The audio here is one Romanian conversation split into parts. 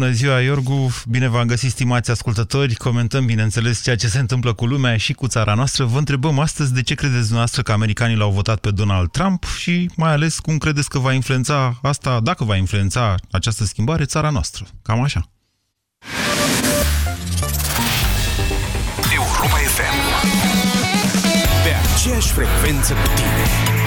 Bună ziua, Iorgu! Bine v-am găsit, stimați ascultători. Comentăm, bineînțeles, ceea ce se întâmplă cu lumea și cu țara noastră. Vă întrebăm astăzi de ce credeți dumneavoastră că americanii l-au votat pe Donald Trump și mai ales cum credeți că va influența asta, dacă va influența această schimbare, țara noastră. Cam așa. Europa FM Pe aceeași frecvență cu tine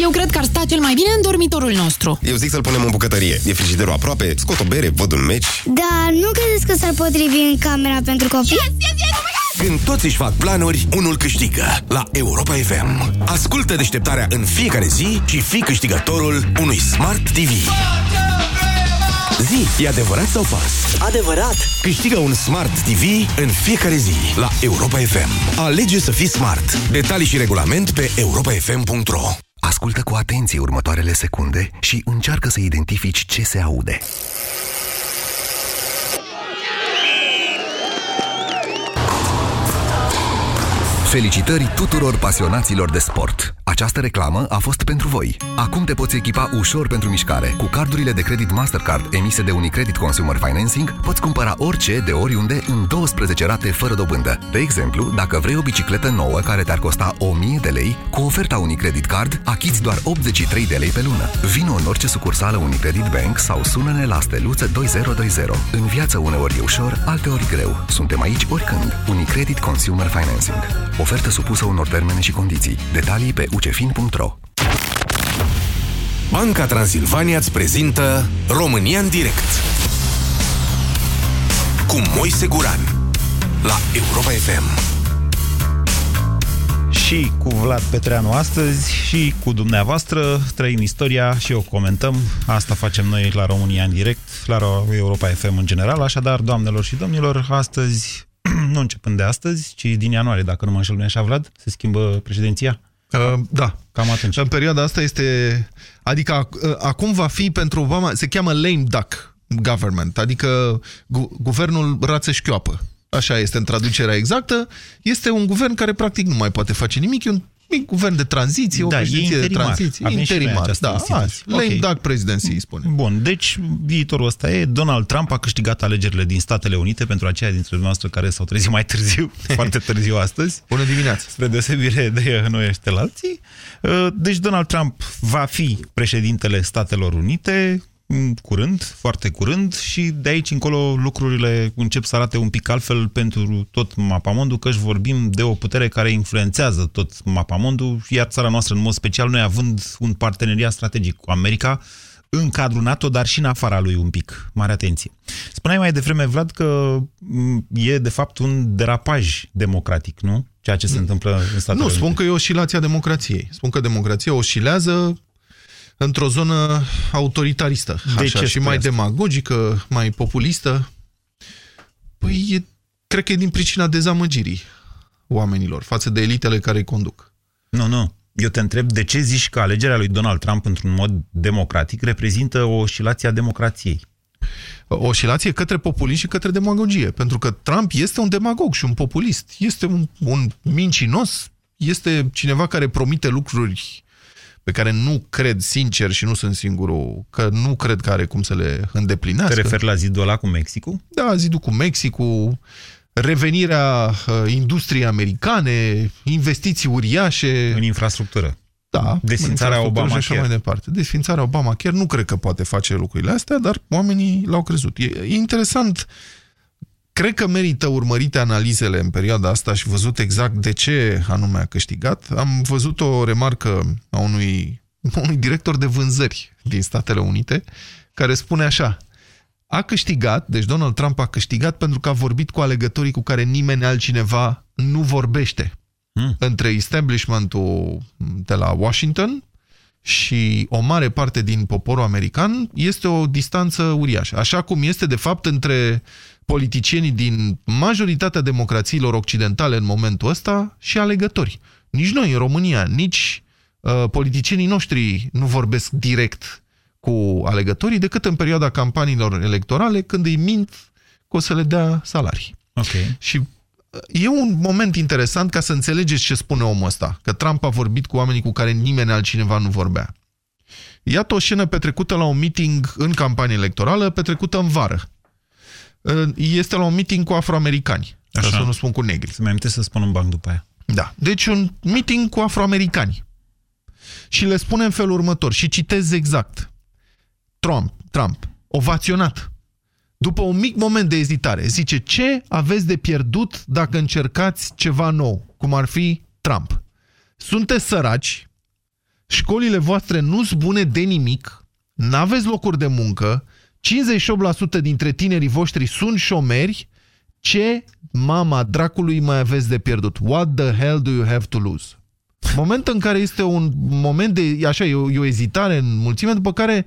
Eu cred că ar sta cel mai bine în dormitorul nostru. Eu zic să-l punem în bucătărie. E frigiderul aproape, scot o bere, văd un meci. Da, nu credeți că s-ar potrivi în camera pentru copii? Yes, yes, yes! Oh Când toți își fac planuri, unul câștigă la Europa FM. Ascultă deșteptarea în fiecare zi și fii câștigătorul unui Smart TV. Zi, e adevărat sau fals? Adevărat! Câștigă un Smart TV în fiecare zi la Europa FM. Alege să fii smart. Detalii și regulament pe europafm.ro Ascultă cu atenție următoarele secunde și încearcă să identifici ce se aude. Felicitări tuturor pasionaților de sport! Această reclamă a fost pentru voi. Acum te poți echipa ușor pentru mișcare. Cu cardurile de credit Mastercard emise de Unicredit Consumer Financing, poți cumpăra orice de oriunde în 12 rate fără dobândă. De exemplu, dacă vrei o bicicletă nouă care te-ar costa 1000 de lei, cu oferta Unicredit Card achiți doar 83 de lei pe lună. Vino în orice sucursală Unicredit Bank sau sună-ne la steluță 2020. În viață uneori e ușor, alteori greu. Suntem aici oricând. Unicredit Consumer Financing. Ofertă supusă unor termene și condiții. Detalii pe ucefin.ro Banca Transilvania îți prezintă România în direct cu Moise Guran la Europa FM. Și cu Vlad Petreanu astăzi și cu dumneavoastră trăim istoria și o comentăm. Asta facem noi la România în direct, la Europa FM în general. Așadar, doamnelor și domnilor, astăzi, nu începând de astăzi, ci din ianuarie, dacă nu mă înșel, nu așa, Vlad? Se schimbă președinția? Uh, da. Cam atunci. În perioada asta este... Adică uh, acum va fi pentru Obama... Se cheamă lame duck government, adică gu guvernul rață șchioapă. Așa este în traducerea exactă. Este un guvern care practic nu mai poate face nimic. E un mic guvern de tranziție, o da, președinție interimar. de tranziție. Avem interimar, da. Așa, lame okay. duck presidency, îi spune. Bun, deci viitorul ăsta e. Donald Trump a câștigat alegerile din Statele Unite pentru aceia dintre dumneavoastră care s-au trezit mai târziu, foarte târziu astăzi. Bună dimineața! Spre deosebire de noi ăștia la alții. Deci Donald Trump va fi președintele Statelor Unite, curând, foarte curând și de aici încolo lucrurile încep să arate un pic altfel pentru tot mapamondul, căci vorbim de o putere care influențează tot mapamondul, iar țara noastră în mod special, noi având un parteneriat strategic cu America, în cadrul NATO, dar și în afara lui un pic. Mare atenție. Spuneai mai devreme, Vlad, că e de fapt un derapaj democratic, nu? Ceea ce se întâmplă în Statele Nu, spun că e oscilația democrației. Spun că democrația oscilează într-o zonă autoritaristă, de așa, ce și mai asta? demagogică, mai populistă. Păi, e, cred că e din pricina dezamăgirii oamenilor față de elitele care îi conduc. Nu, nu. Eu te întreb de ce zici că alegerea lui Donald Trump într-un mod democratic reprezintă o oscilație a democrației? O oscilație către populism și către demagogie. Pentru că Trump este un demagog și un populist. Este un, un mincinos, este cineva care promite lucruri pe care nu cred sincer și nu sunt singurul, că nu cred că are cum să le îndeplinească. Te referi la zidul ăla cu Mexicul? Da, zidul cu Mexicul, revenirea uh, industriei americane, investiții uriașe. În infrastructură. Da, Desfințarea Obama și așa mai departe. Desfințarea Obama chiar nu cred că poate face lucrurile astea, dar oamenii l-au crezut. E, e interesant Cred că merită urmărite analizele în perioada asta și văzut exact de ce anume a câștigat. Am văzut o remarcă a unui, a unui director de vânzări din Statele Unite care spune așa a câștigat, deci Donald Trump a câștigat pentru că a vorbit cu alegătorii cu care nimeni altcineva nu vorbește. Hmm. Între establishmentul de la Washington și o mare parte din poporul american este o distanță uriașă. Așa cum este, de fapt, între politicienii din majoritatea democrațiilor occidentale în momentul ăsta și alegători. Nici noi, în România, nici uh, politicienii noștri nu vorbesc direct cu alegătorii decât în perioada campaniilor electorale, când îi mint că o să le dea salarii. Okay. Și e un moment interesant ca să înțelegeți ce spune omul ăsta, că Trump a vorbit cu oamenii cu care nimeni altcineva nu vorbea. Iată o scenă petrecută la un meeting în campanie electorală, petrecută în vară. Este la un meeting cu afroamericani, Așa. să nu spun cu negri. Să mai să spun un banc după aia. Da. Deci un meeting cu afroamericani. Și le spune în felul următor, și citez exact. Trump, Trump, ovaționat. După un mic moment de ezitare, zice, ce aveți de pierdut dacă încercați ceva nou, cum ar fi Trump? Sunteți săraci, școlile voastre nu sunt bune de nimic, n-aveți locuri de muncă, 58% dintre tinerii voștri sunt șomeri, ce mama dracului mai aveți de pierdut? What the hell do you have to lose? Moment în care este un moment de, așa, e o, e o ezitare în mulțime, după care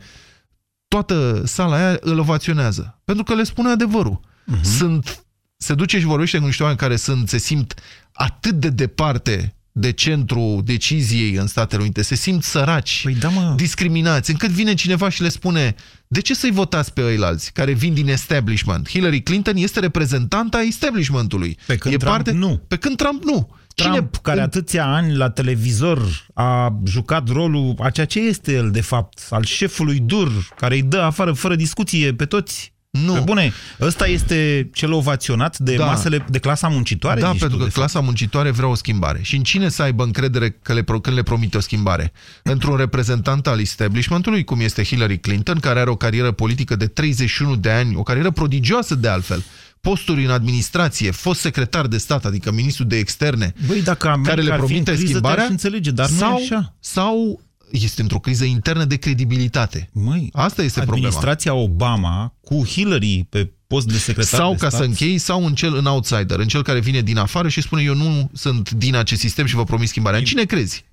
toată sala aia îl ovaționează. Pentru că le spune adevărul. Uh mhm. -huh. Sunt, se duce și vorbește cu niște oameni care sunt, se simt atât de departe de centru deciziei în Statele Unite, se simt săraci, păi da, mă. discriminați, încât vine cineva și le spune de ce să-i votați pe ăilalți care vin din establishment? Hillary Clinton este reprezentanta establishmentului. Pe când e Trump parte... nu. Pe când Trump nu. Trump, Cine... care atâția ani la televizor a jucat rolul a ceea ce este el, de fapt, al șefului dur, care îi dă afară fără discuție pe toți nu. Pe bune, ăsta este cel ovaționat de da. masele de clasa muncitoare? Da, pentru că clasa fapt. muncitoare vrea o schimbare. Și în cine să aibă încredere că le, când le promite o schimbare? Într-un reprezentant al establishmentului, cum este Hillary Clinton, care are o carieră politică de 31 de ani, o carieră prodigioasă de altfel, posturi în administrație, fost secretar de stat, adică ministru de externe, Băi, dacă care le promite schimbarea, înțelege, dar sau, nu așa. sau este într-o criză internă de credibilitate. Măi, Asta este administrația problema. Obama cu Hillary pe post de secretar Sau, de ca stat. să închei, sau în cel în outsider, în cel care vine din afară și spune eu nu sunt din acest sistem și vă promit schimbarea. În cine crezi?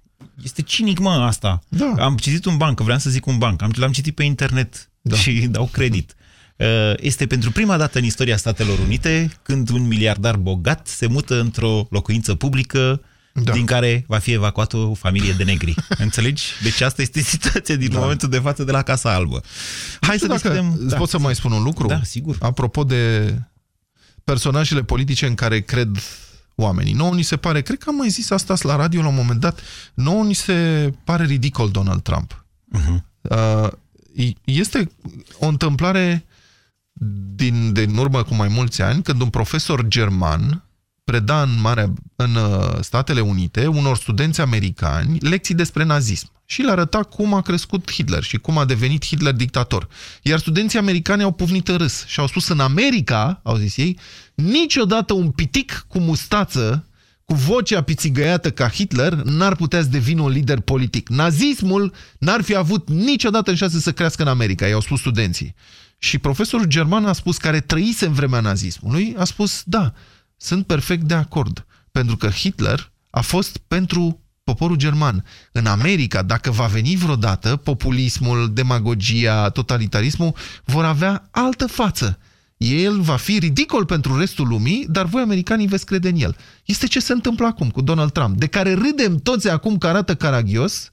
Este cinic, mă, asta. Da. Am citit un banc, vreau să zic un banc, l-am citit pe internet da. și dau credit. Uh, este pentru prima dată în istoria Statelor Unite când un miliardar bogat se mută într-o locuință publică da. din care va fi evacuată o familie de negri. Înțelegi? Deci asta este situația din da. momentul de față de la Casa Albă. Hai să discutăm... Da. Pot să mai spun un lucru? Da, sigur. Apropo de personajele politice în care cred oamenii. Nouă ni se pare, cred că am mai zis asta la radio la un moment dat, nouă ni se pare ridicol Donald Trump. Uh -huh. uh, este o întâmplare din, din urmă cu mai mulți ani, când un profesor german preda în, Marea, în uh, Statele Unite unor studenți americani lecții despre nazism și le arăta cum a crescut Hitler și cum a devenit Hitler dictator. Iar studenții americani au pufnit în râs și au spus în America, au zis ei, niciodată un pitic cu mustață cu vocea pițigăiată ca Hitler, n-ar putea să devină un lider politic. Nazismul n-ar fi avut niciodată în șanse să crească în America, i-au spus studenții. Și profesorul german a spus, care trăise în vremea nazismului, a spus, da, sunt perfect de acord. Pentru că Hitler a fost pentru poporul german. În America, dacă va veni vreodată, populismul, demagogia, totalitarismul vor avea altă față. El va fi ridicol pentru restul lumii, dar voi americanii veți crede în el. Este ce se întâmplă acum cu Donald Trump, de care râdem toți acum că arată caragios,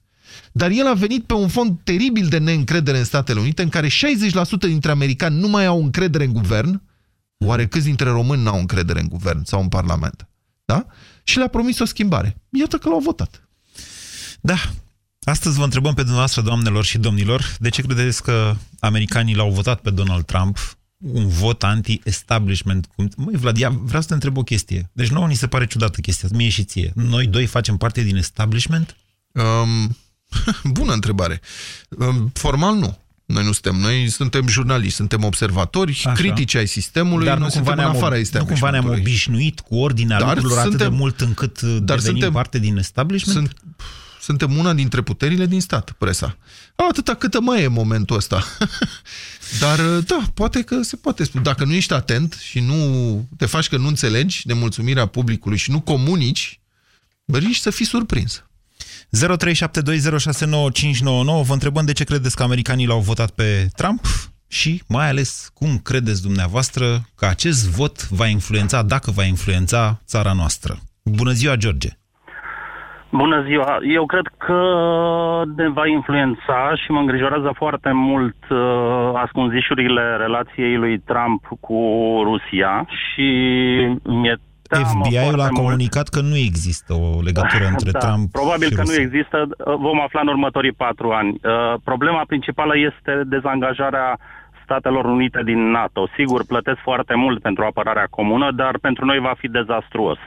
dar el a venit pe un fond teribil de neîncredere în Statele Unite, în care 60% dintre americani nu mai au încredere în guvern, Oare câți dintre români n-au încredere în guvern sau în parlament? Da? Și le-a promis o schimbare. Iată că l-au votat. Da. Astăzi vă întrebăm pe dumneavoastră, doamnelor și domnilor, de ce credeți că americanii l-au votat pe Donald Trump un vot anti-establishment. Măi, Vlad, ia, vreau să te întreb o chestie. Deci nouă ni se pare ciudată chestia, mie și ție. Noi doi facem parte din establishment? Um, bună întrebare. Um, formal nu. Noi nu suntem, noi suntem jurnaliști, suntem observatori, Așa. critici ai sistemului, dar nu cumva ne-am afara Nu cumva ne-am obișnuit cu ordinea dar lucrurilor suntem, atât de mult încât dar devenim suntem, parte din establishment? Sunt, suntem una dintre puterile din stat, presa. Atâta câtă mai e momentul ăsta. Dar, da, poate că se poate spune. Dacă nu ești atent și nu te faci că nu înțelegi de mulțumirea publicului și nu comunici, riști să fii surprins. 0372069599. Vă întrebăm de ce credeți că americanii l-au votat pe Trump și mai ales cum credeți dumneavoastră că acest vot va influența, dacă va influența țara noastră. Bună ziua, George! Bună ziua! Eu cred că ne va influența și mă îngrijorează foarte mult uh, ascunzișurile relației lui Trump cu Rusia și mi-e FBI-ul a comunicat mult. că nu există o legătură între da, Trump Probabil și că Rusia. nu există, vom afla în următorii patru ani. Uh, problema principală este dezangajarea Statelor Unite din NATO. Sigur, plătesc foarte mult pentru apărarea comună, dar pentru noi va fi dezastruos.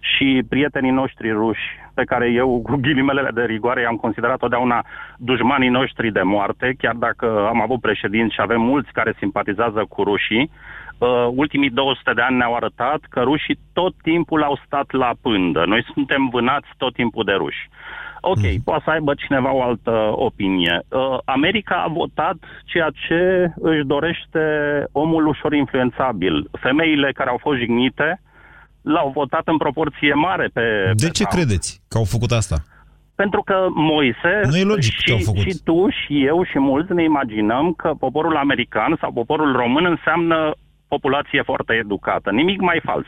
Și prietenii noștri ruși, pe care eu, cu ghilimelele de rigoare, i-am considerat totdeauna dușmanii noștri de moarte, chiar dacă am avut președinți și avem mulți care simpatizează cu rușii, uh, ultimii 200 de ani ne-au arătat că rușii tot timpul au stat la pândă. Noi suntem vânați tot timpul de ruși. Ok, mm. poate să aibă cineva o altă opinie. Uh, America a votat ceea ce își dorește omul ușor influențabil. Femeile care au fost jignite l-au votat în proporție mare pe... De pe ce Trump. credeți că au făcut asta? Pentru că Moise Nu e logic și, că au făcut. și tu și eu și mulți ne imaginăm că poporul american sau poporul român înseamnă populație foarte educată. Nimic mai fals.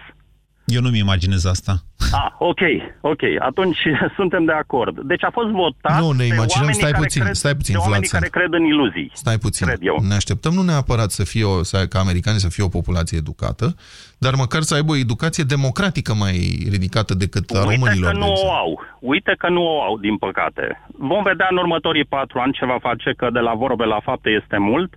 Eu nu-mi imaginez asta. Ah, ok, ok. Atunci suntem de acord. Deci a fost votat Nu, ne de imaginăm, oamenii stai care puțin, cred, stai puțin, de oamenii Vlad, care cred în iluzii. Stai puțin. Cred eu. Ne așteptăm nu neapărat să fie o, să, ca americanii să fie o populație educată, dar măcar să aibă o educație democratică mai ridicată decât a Uite românilor. că de nu o exemplu. au. Uite că nu o au, din păcate. Vom vedea în următorii patru ani ce va face, că de la vorbe la fapte este mult,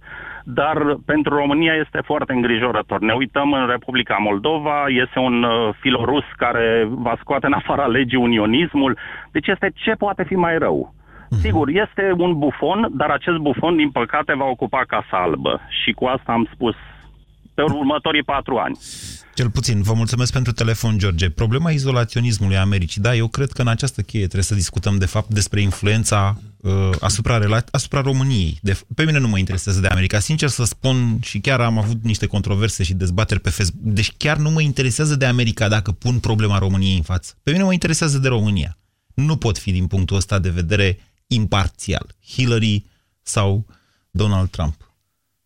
dar pentru România este foarte îngrijorător. Ne uităm în Republica Moldova, este un uh, filorus care va scoate în afara legii unionismul. Deci este ce poate fi mai rău. Sigur, este un bufon, dar acest bufon, din păcate, va ocupa Casa Albă. Și cu asta am spus pe următorii patru ani. Cel puțin. Vă mulțumesc pentru telefon, George. Problema izolaționismului Americii. Da, eu cred că în această cheie trebuie să discutăm, de fapt, despre influența uh, asupra, rela- asupra României. De, pe mine nu mă interesează de America. Sincer să spun, și chiar am avut niște controverse și dezbateri pe Facebook, deci chiar nu mă interesează de America dacă pun problema României în față. Pe mine mă interesează de România. Nu pot fi, din punctul ăsta de vedere, imparțial. Hillary sau Donald Trump.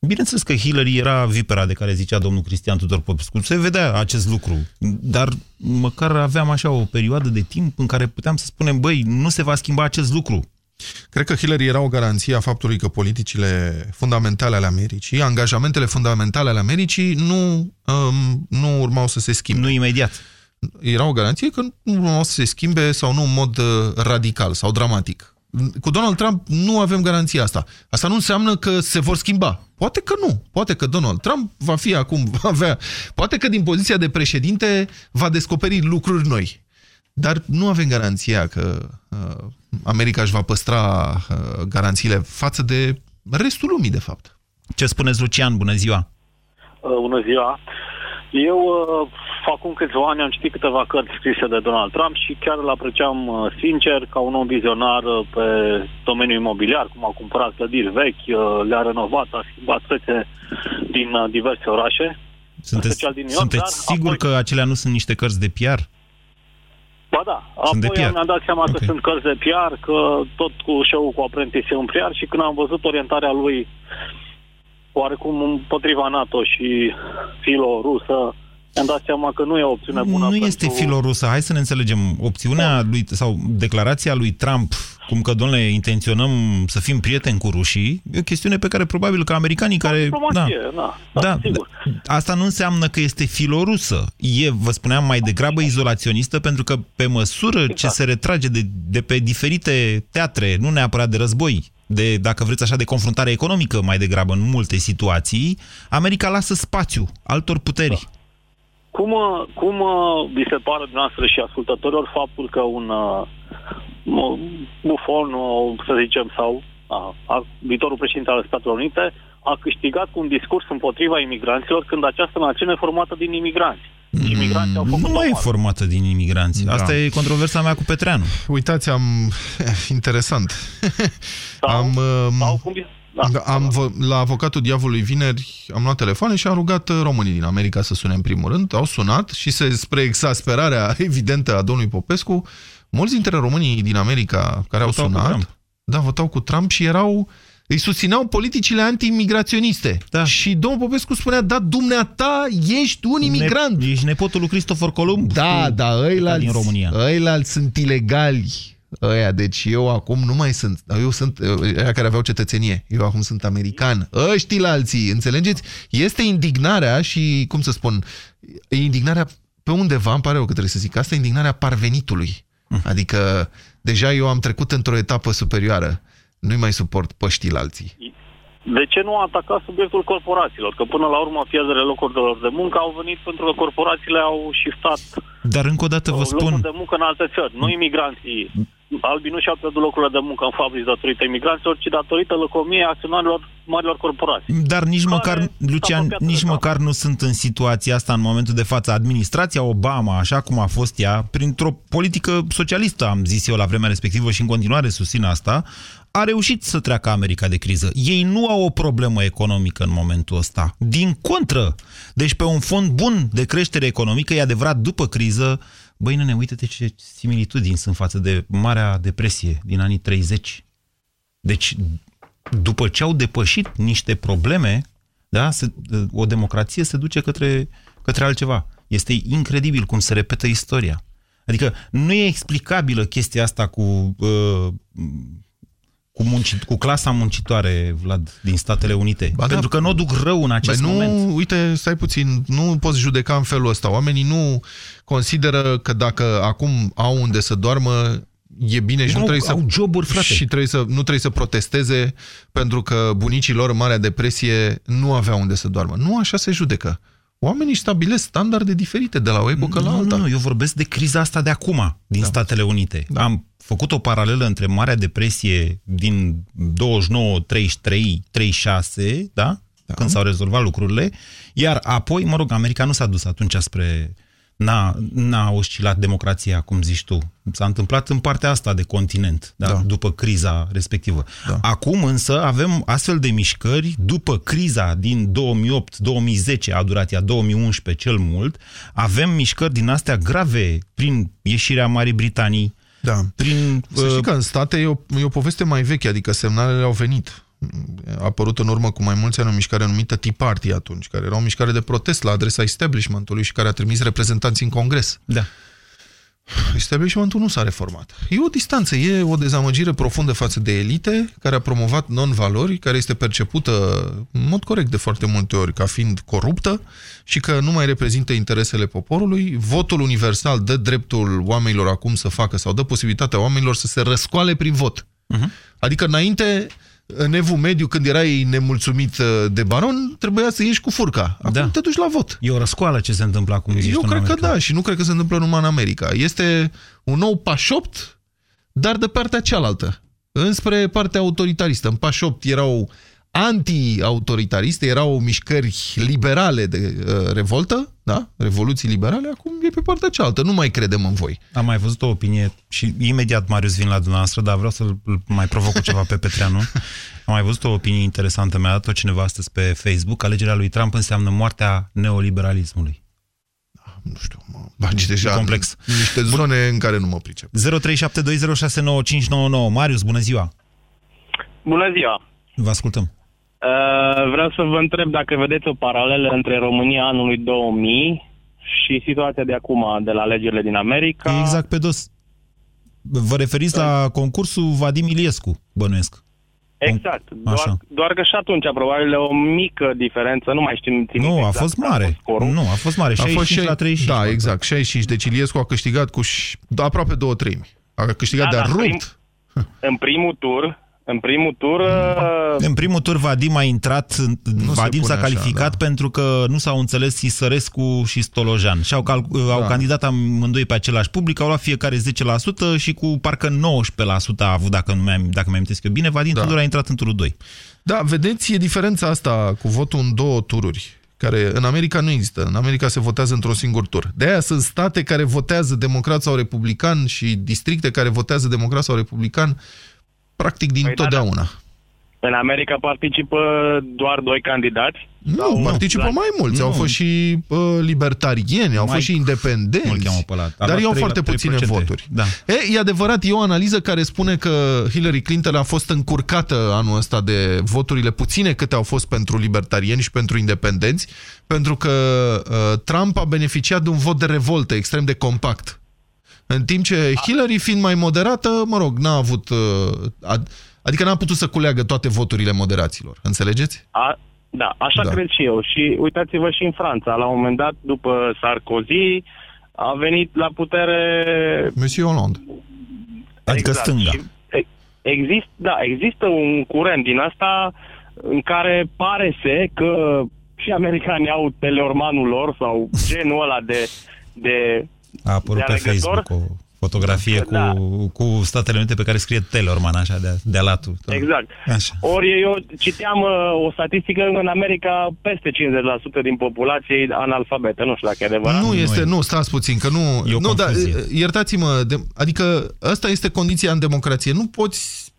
Bineînțeles că Hillary era vipera de care zicea domnul Cristian Tudor Popescu. Se vedea acest lucru, dar măcar aveam așa o perioadă de timp în care puteam să spunem, băi, nu se va schimba acest lucru. Cred că Hillary era o garanție a faptului că politicile fundamentale ale Americii, angajamentele fundamentale ale Americii nu, um, nu urmau să se schimbe. Nu imediat. Era o garanție că nu urmau să se schimbe sau nu în mod uh, radical sau dramatic. Cu Donald Trump nu avem garanția asta. Asta nu înseamnă că se vor schimba. Poate că nu. Poate că Donald Trump va fi acum, va avea... Poate că din poziția de președinte va descoperi lucruri noi. Dar nu avem garanția că uh, America își va păstra uh, garanțiile față de restul lumii, de fapt. Ce spuneți, Lucian? Bună ziua! Uh, bună ziua! Eu, uh, acum câțiva ani, am citit câteva cărți scrise de Donald Trump și chiar îl apreciam uh, sincer ca un om vizionar uh, pe domeniul imobiliar, cum a cumpărat clădiri vechi, uh, le-a renovat, a schimbat fețe din uh, diverse orașe. Sunteți, special din New York, sunteți dar sigur apoi- că acelea nu sunt niște cărți de PR? Ba da, Sunt de apoi PR. mi-am dat seama că Ok. sunt cărți de PR, că tot cu show cu apprentice e un PR și când am văzut orientarea lui oarecum împotriva NATO și filo-rusă, mi-am dat seama că nu e o opțiune bună Nu pentru... este filorusă. Hai să ne înțelegem. Opțiunea lui, sau declarația lui Trump, cum că, domnule, intenționăm să fim prieteni cu rușii, e o chestiune pe care probabil că americanii care... Diplomație, da, da, Da, sigur. da, asta nu înseamnă că este filorusă. E, vă spuneam, mai degrabă izolaționistă, pentru că pe măsură ce Exact. se retrage de, de pe diferite teatre, nu neapărat de război, de, dacă vreți așa, de confruntare economică mai degrabă în multe situații, America lasă spațiu altor puteri. Da. Cum, uh, cum uh, vi se pare dumneavoastră și ascultătorilor faptul că un uh, uh, bufon, uh, să zicem, sau uh, a, viitorul președinte al Statelor Unite a câștigat cu un discurs împotriva imigranților când această națiune e formată din imigranți. Și imigranții au făcut Nu mai e omoară. formată din imigranți. Da. Asta e controversa mea cu Petreanu. Uitați, am... Interesant. Sau, am... um, sau cum vi- da, am vă- la avocatul diavolului vineri am luat telefoane și am rugat uh, românii din America să sune în primul rând. Au sunat și se, spre exasperarea evidentă a domnului Popescu, mulți dintre românii din America care Votau au cu sunat, Trump. da, votau cu Trump și erau îi susțineau politicile anti-imigraționiste. Da. Și domnul Popescu spunea, da, dumneata, ești un imigrant. Ne, ești nepotul lui Cristofor Columb. Da, Cu- da, ăilalți, din România. ăilalți sunt ilegali. Ăia, deci eu acum nu mai sunt. Eu sunt ăia care aveau cetățenie. Eu acum sunt american. Ăștii la alții, înțelegeți? Este indignarea și, cum să spun, e indignarea pe undeva, îmi pare rău că trebuie să zic asta, indignarea parvenitului. Adică deja eu am trecut într-o etapă superioară. Nu-i mai suport păștii alții. De ce nu a atacat subiectul corporațiilor? Că până la urmă pierderile locurilor de muncă au venit pentru că corporațiile au shiftat Dar încă o dată vă spun... locuri de muncă în alte țări. Nu imigranții. Albii nu și-au pierdut locurile de muncă în fabrici datorită imigranților, ci datorită lăcomiei acționarilor marilor corporații. Dar nici Care măcar, s-a Lucian, apropiat de nici cap. măcar nu sunt în situația asta în momentul de față. Administrația Obama, așa cum a fost ea, printr-o politică socialistă, am zis eu la vremea respectivă și în continuare susțin asta, a reușit să treacă America de criză. Ei nu au o problemă economică în momentul ăsta. Din contră. Deci pe un fond bun de creștere economică, e adevărat, după criză, băi, nene, uite-te ce similitudini sunt față de Marea Depresie din anii 30. Deci, după ce au depășit niște probleme, da, se, o democrație se duce către, către altceva. Este incredibil cum se repetă istoria. Adică nu e explicabilă chestia asta cu, uh, cu, munci, cu clasa muncitoare, Vlad, din Statele Unite. Ba da. Pentru că nu o duc rău în acest Băi, nu, moment. uite, stai puțin, nu poți judeca în felul ăsta. Oamenii nu consideră că dacă acum au unde să doarmă, e bine și nu, Au- trebuie să au joburi, frate. și trebuie să nu trebuie să protesteze pentru că bunicii lor în Marea Depresie nu aveau unde să doarmă. Nu așa se judecă. Oamenii își stabilesc standarde diferite de la o epocă la nu, alta. Nu, nu, eu vorbesc de criza asta de acum, din da. Statele Unite. Da. Am făcut o paralelă între Marea Depresie din 29, 33, 36, da? da. Când s-au rezolvat lucrurile, iar apoi, mă rog, America nu s-a dus atunci spre... N-a, n-a oscilat democrația, cum zici tu. S-a întâmplat în partea asta de continent, da? Da. după criza respectivă. Da. Acum însă avem astfel de mișcări, după criza din 2008-2010, a durat ea 2011 cel mult, avem mișcări din astea grave prin ieșirea Marii Britanii, Da. prin... Să știi uh, că în state e o, e o poveste mai veche, adică semnalele au venit. A apărut în urmă cu mai mulți ani o mișcare numită Tea Party atunci, care era o mișcare de protest la adresa establishmentului și care a trimis reprezentanți în congres. Da. Establishmentul nu s-a reformat. E o distanță, e o dezamăgire profundă față de elite care a promovat non-valori, care este percepută în mod corect de foarte multe ori ca fiind coruptă și că nu mai reprezintă interesele poporului. Votul universal dă dreptul oamenilor acum să facă sau dă posibilitatea oamenilor să se răscoale prin vot. Uh-huh. Adică înainte, în evul mediu, când erai nemulțumit uh, de baron, trebuia să ieși cu furca. Acum Da. te duci la vot. E o răscoală ce se întâmplă acum, zici Eu tu, în cred că America. da și nu cred că se întâmplă numai în America. Este un nou pașopt, dar de partea cealaltă, înspre partea autoritaristă. În pașopt erau anti-autoritariste, erau mișcări liberale de uh, revoltă, da? revoluții liberale, acum e pe partea cealaltă. Nu mai credem în voi. Am mai văzut o opinie și imediat, Marius, vin la dumneavoastră, dar vreau să-l mai provoc cu ceva pe Petreanu. Am mai văzut o opinie interesantă, mi-a dat-o cineva astăzi pe Facebook. Alegerea lui Trump înseamnă moartea neoliberalismului. Nu știu, mă bagi deja complex. în niște zone în care nu mă pricep. 0372069599. Marius, bună ziua! Bună ziua! Vă ascultăm. Uh, vreau să vă întreb dacă vedeți o paralelă între România anului 2000 și situația de acum, de la alegerile din America. E exact pe dos. Vă referiți la concursul Vadim Iliescu, bănuiesc. Exact. Doar, Așa. doar că și atunci, probabil, o mică diferență, nu mai știm țin Nu, a exact fost care mare. fost scorul. Nu, a fost mare. 65 la 35. Da, parcă. exact, 65. Deci Iliescu a câștigat cu ș- aproape două treimi. A câștigat Da, de-a da, rupt. În primul tur, în primul tur, uh, În primul tur Vadim a intrat, Vadim pune s-a așa, calificat da. pentru că nu s-au înțeles Isărescu și Stolojan. Și au, cal- au Da. candidat amândoi pe același public, au luat fiecare 10% și cu parcă 19% a avut, dacă, nu mi-am, dacă mi-am eu bine, Vadim Da. Tudor a intrat în turul 2. Da, vedeți, e diferența asta cu votul în două tururi, care în America nu există. În America se votează într-un singur tur. De aia sunt state care votează democrat sau republican și districte care votează democrat sau republican practic din Păi da, totdeauna. în America participă doar doi candidați. Nu, Sau- participă la- mai mulți. Nu. Au fost și uh, libertarieni, au Mai- fost și independenți. Cum îl cheamă pe ăla? A Dar luat ei au 3 foarte la puține 3%. voturi. Da. E, e adevărat, e o analiză care spune că Hillary Clinton a fost încurcată anul ăsta de voturile puține câte au fost pentru libertarieni și pentru independenți, pentru că uh, Trump a beneficiat de un vot de revoltă extrem de compact. În timp ce Hillary, fiind mai moderată, mă rog, n-a avut... Uh, ad, adică n-a putut să culeagă toate voturile moderaților. Înțelegeți? A, da, așa Da. da. cred și eu. Și uitați-vă și în Franța. La un moment dat, după Sarkozy, a venit la putere... Monsieur Hollande. Adică Exact. stânga. Și e- Exist, da, există un curent din asta în care pare se că și americanii au teleormanul lor sau genul ăla de, de A apărut de pe alegător. Facebook o fotografie Da. cu, cu Statele Unite pe care scrie Tellerman, așa, de, de alatul. Exact. Așa. Ori eu citeam uh, o statistică în America peste 50% din populație e analfabetă. Nu știu dacă e adevărat. Nu este, nu, stați puțin, că nu... E o nu, da, confuzie. iertați-mă, de, adică asta este condiția în democrație. Nu poți...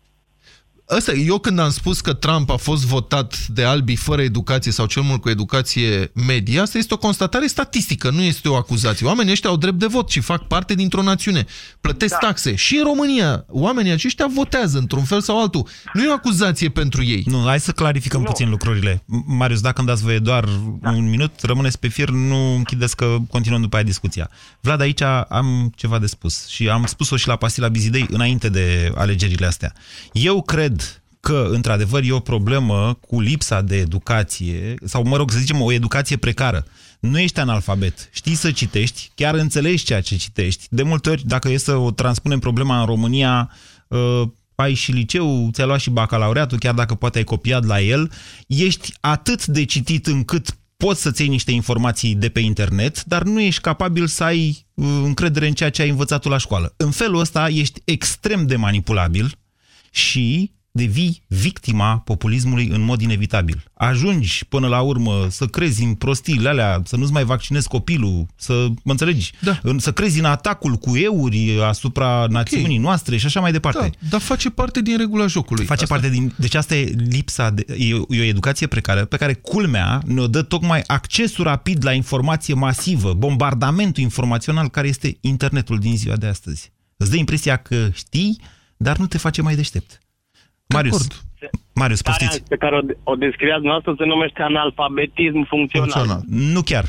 Asta, eu când am spus că Trump a fost votat de albii fără educație sau cel mult cu educație medie, asta este o constatare statistică, nu este o acuzație. Oamenii ăștia au drept de vot și fac parte dintr-o națiune. Plătesc da. taxe. Și în România, oamenii aceștia votează într-un fel sau altul. Nu e o acuzație pentru ei. Nu, hai să clarificăm Nu. puțin lucrurile. M- Marius, dacă îmi dați voie doar da. un minut, rămâneți pe fir, nu închideți că continuăm după aia discuția. Vlad, aici am ceva de spus și am spus-o și la Pastila Bizidei înainte de alegerile astea. Eu cred că, într-adevăr, e o problemă cu lipsa de educație, sau, mă rog, să zicem, o educație precară. Nu ești analfabet, știi să citești, chiar înțelegi ceea ce citești. De multe ori, dacă e să o transpunem problema în România, uh, ai și liceu, ți-a luat și bacalaureatul, chiar dacă poate ai copiat la el, ești atât de citit încât poți să-ți iei niște informații de pe internet, dar nu ești capabil să ai uh, încredere în ceea ce ai învățat tu la școală. În felul ăsta ești extrem de manipulabil și devii victima populismului în mod inevitabil. Ajungi până la urmă să crezi în prostiile alea, să nu-ți mai vaccinezi copilul, să mă înțelegi, Da. În- să crezi în atacul cu euri asupra națiunii noastre și așa mai departe. Da, dar face parte din regula jocului. Face Asta- parte din... Deci asta e lipsa... De, e, o- e o educație precară pe care, culmea, ne-o dă tocmai accesul rapid la informație masivă, bombardamentul informațional care este internetul din ziua de astăzi. Îți dă impresia că știi, dar nu te face mai deștept. Marius, acord. Marius, Starea poftiți. pe care o, o descriați dumneavoastră se numește analfabetism funcțional. Funcțional. Nu chiar.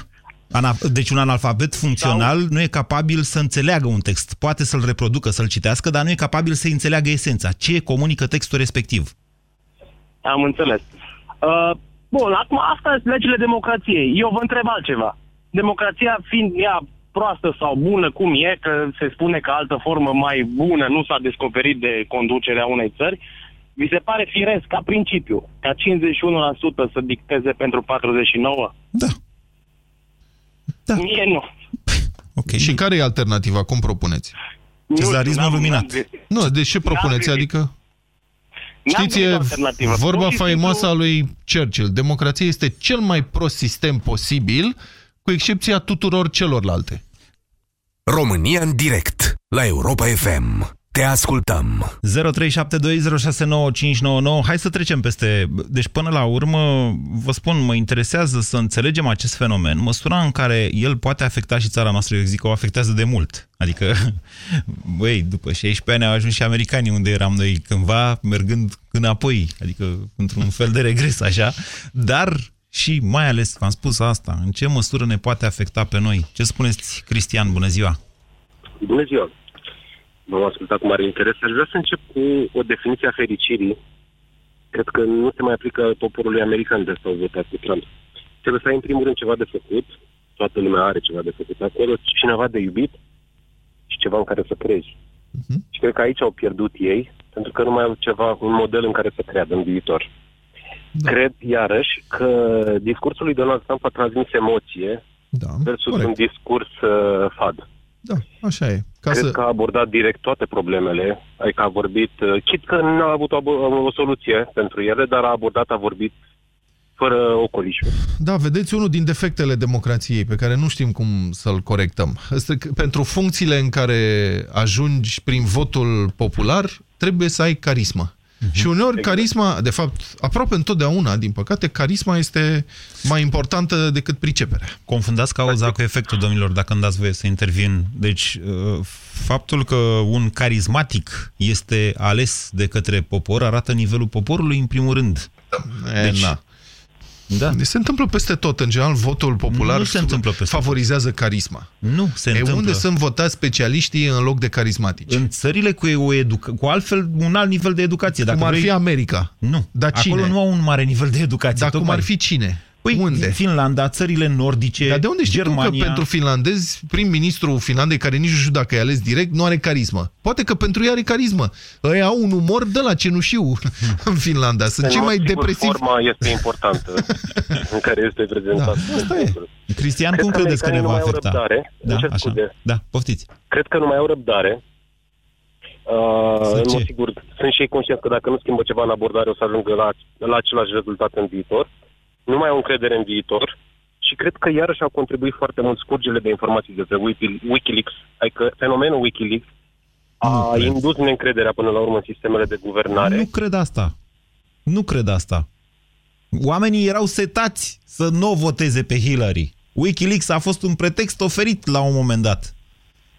Ana, deci un analfabet funcțional nu e capabil să înțeleagă un text. Poate să-l reproducă, să-l citească, dar nu e capabil să înțeleagă esența. Ce comunică textul respectiv? Am înțeles. Uh, bun, acum asta sunt legile democrației. Eu vă întreb altceva. Democrația fiind ea proastă sau bună, cum e, că se spune că altă formă mai bună nu s-a descoperit de conducerea unei țări, vi se pare firesc ca principiu ca 51% să dicteze pentru 49%? Da. Da. Mie nu. Ok. Și care e alternativa? Cum propuneți? Nu știu, Cezarismul n-am- luminat. n-am găsit. Nu, de ce propuneți? găsit. Adică... N-am Știți, găsit e alternativă. vorba Pur și faimoasă a simplu- lui Churchill. Democrația este cel mai prost sistem posibil, cu excepția tuturor celorlalte. România în direct la Europa FM. Te ascultăm. 0372069599. Hai să trecem peste... Deci până la urmă, vă spun, mă interesează să înțelegem acest fenomen, măsura în care el poate afecta și țara noastră, eu zic că o afectează de mult. Adică, băi, după 16 ani au ajuns și americanii unde eram noi cândva, mergând înapoi, adică într-un fel de regres, așa, dar și mai ales, v-am spus asta, în ce măsură ne poate afecta pe noi. Ce spuneți, Cristian? Bună ziua! Bună ziua! V-am ascultat cu mare interes. Aș vrea să încep cu o definiție a fericirii. Cred că nu se mai aplică poporului american de s-au votat cu Trump. Trebuie să ai în primul rând ceva de făcut. Toată lumea are ceva de făcut acolo. Cineva de iubit și ceva în care să crezi. Uh-huh. Și cred că aici au pierdut ei, pentru că nu mai au ceva, un model în care să creadă în viitor. Da. Cred, iarăși, că discursul lui Donald Trump a transmis emoție Da, versus corect. un discurs uh, fad. Da, așa e. Ca Cred să... că a abordat direct toate problemele, adică a vorbit, uh, chit că nu a avut o, o soluție pentru ele, dar a abordat, a vorbit fără ocolișuri. Da, vedeți, unul din defectele democrației pe care nu știm cum să-l corectăm. Este că pentru funcțiile în care ajungi prin votul popular, trebuie să ai carismă. Și uneori exact. carisma, de fapt, aproape întotdeauna, din păcate, carisma este mai importantă decât priceperea. Confundați cauza cu efectul, domnilor, dacă îmi dați voie să intervin. Deci, uh, faptul că un carismatic este ales de către popor arată nivelul poporului, în primul rând. E, Deci, na. Da. Deci se întâmplă peste tot. În general, votul popular Nu se întâmplă peste favorizează carisma. Nu se e întâmplă. unde sunt votați specialiștii în loc de carismatici? În țările cu, o educa- cu altfel, un alt nivel de educație. Dacă Cum ar vrei... fi America. Nu. Dar cine? Acolo nu au un mare nivel de educație. Dar cum tocmai. ar fi cine? Păi, unde? Finlanda, țările nordice, Dar de unde știi Germania... tu că pentru finlandezi, prim-ministrul Finlandei, care nici nu știu dacă e ales direct, nu are carismă? Poate că pentru ei are carismă. Ei au un umor de la cenușiu în Finlanda. Sunt cei mai depresivi. Forma este importantă în care este prezentat. Da, asta e. Cristian, Cred cum că credeți că ne va americanii nu mai au afecta? răbdare. Da, Îmi cer așa. scuze. Da, poftiți. Cred că nu mai au răbdare. Uh, Să în mod ce? sigur, sunt și ei conștienți că dacă nu schimbă ceva în abordare o să ajungă la, la același rezultat în viitor. Nu mai au încredere în viitor și cred că iarăși au contribuit foarte mult scurgele de informații despre Wiki- Wikileaks. Adică fenomenul Wikileaks a cred. indus neîncrederea până la urmă în sistemele de guvernare. Nu cred asta. Nu cred asta. Oamenii erau setați să nu o voteze pe Hillary. Wikileaks a fost un pretext oferit la un moment dat.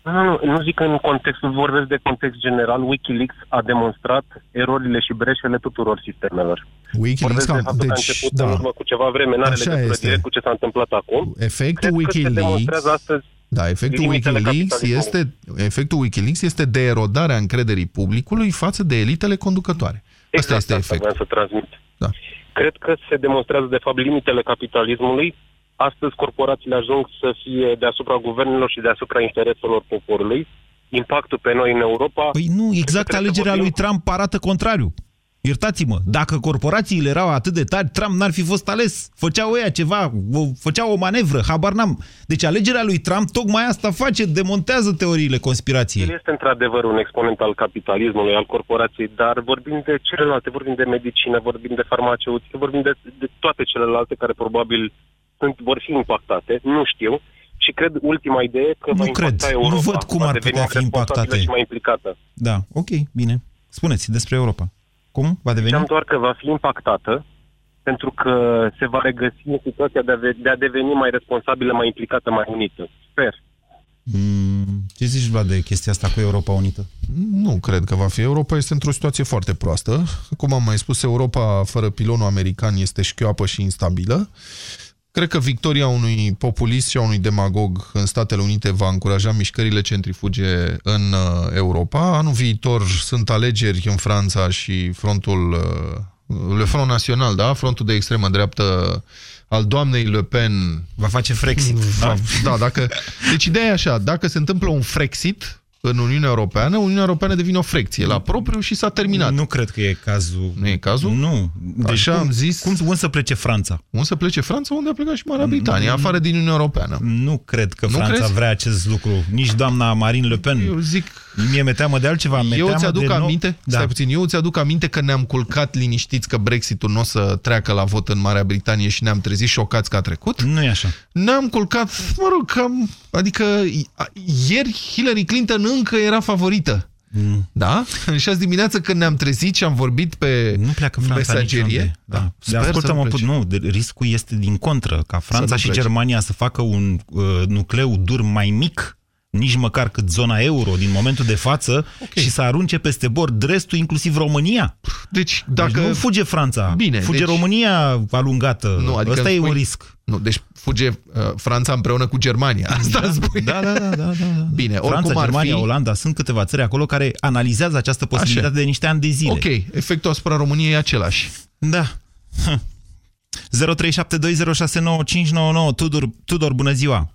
Nu, nu, nu zic că în contextul, vorbesc de context general, Wikileaks a demonstrat erorile și breșele tuturor sistemelor. Wikileaks, Vorbesc de cam, faptul că a deci, început da. în urmă cu ceva vreme, n-are Așa legătură este. direct cu ce s-a întâmplat acum. Efectul Cred că se Wikileaks, demonstrează astăzi da, efectul limitele Wikileaks capitalismului. este, efectul Wikileaks este de erodarea încrederii publicului față de elitele conducătoare. Asta Exact este asta efectul. vreau să transmit. Da. Cred că se demonstrează, de fapt, limitele capitalismului. Astăzi corporațiile ajung să fie deasupra guvernelor și deasupra intereselor poporului. Impactul pe noi în Europa... Păi nu, exact Cred că alegerea vorbim- lui Trump arată contrariu. Iertați-mă, dacă corporațiile erau atât de tari, Trump n-ar fi fost ales. Făceau ăia ceva, o- făceau o manevră, habar n-am. Deci alegerea lui Trump tocmai asta face, demontează teoriile El conspirației. este într-adevăr un exponent al capitalismului, al corporației, dar vorbim de celelalte, vorbim de medicină, vorbim de farmaceutică, vorbim de, de toate celelalte care probabil sunt, vor fi impactate, nu știu. Și cred, ultima idee, că Nu va cred. impacta Nu Europa. văd cum va ar deveni putea fi responsabilă impactate. și mai implicată. Da, ok, bine. Spuneți despre Europa. Cum va deveni? Ziceam doar că va fi impactată pentru că se va regăsi în situația de a, ve- de a deveni mai responsabilă, mai implicată, mai unită. Sper. Mm, ce zici, Vlad, de chestia asta cu Europa Unită? Nu cred că va fi. Europa este într-o situație foarte proastă. Cum am mai spus, Europa fără pilonul american este șchioapă și instabilă. Cred că victoria unui populist și a unui demagog în Statele Unite va încuraja mișcările centrifuge în uh, Europa. Anul viitor sunt alegeri în Franța și frontul uh, Le Front Național, da? Frontul de extremă dreaptă al doamnei Le Pen Va face Frexit. Va, da, dacă... Deci ideea e așa, dacă se întâmplă un Frexit în Uniunea Europeană, Uniunea Europeană devine o frecție la propriu și s-a terminat. Nu cred că e cazul. Nu e cazul? Nu. Deci Așa cum, am zis. Cum, cum să plece Franța? Unde să plece Franța? Unde a plecat și Marea Britanie, afară din Uniunea Europeană. Nu cred că Nu Franța crezi? vrea acest lucru. Nici doamna Marine Le Pen. Eu zic... Mie mi-e teamă de altceva. Mi-e Eu teamă ți-aduc de aminte, nou... stai da. puțin, eu ți-aduc aminte că ne-am culcat liniștiți că Brexitul nu o să treacă la vot în Marea Britanie și ne-am trezit șocați că a trecut? Nu e așa. Ne-am culcat, mă rog, cam, adică ieri Hillary Clinton încă era favorită. Mm. Da? În 6 dimineață când ne-am trezit și am vorbit pe Nu pleacă Franța mesagerie. niciunde. Da. De Sper ascultă să nu mă, plece. nu, de, riscul este din contră, ca Franța nu și plece. Germania să facă un uh, nucleu dur mai mic, nici măcar cât zona euro din momentul de față Ok. și să arunce peste bord restul, inclusiv România. Deci, Dacă... dacă... Deci nu fuge Franța, Bine, fuge deci- România alungată. Nu, adică Ăsta îmi e spui- un risc. Nu, deci fuge uh, Franța împreună cu Germania. Asta da, spui. Da, da, da, da, da. Bine, Franța, oricum ar Germania, fi... Olanda, sunt câteva țări acolo care analizează această posibilitate Așa. de niște ani de zile. Ok, efectul asupra României e același. Da. 0372069599 Tudor, Tudor, bună ziua!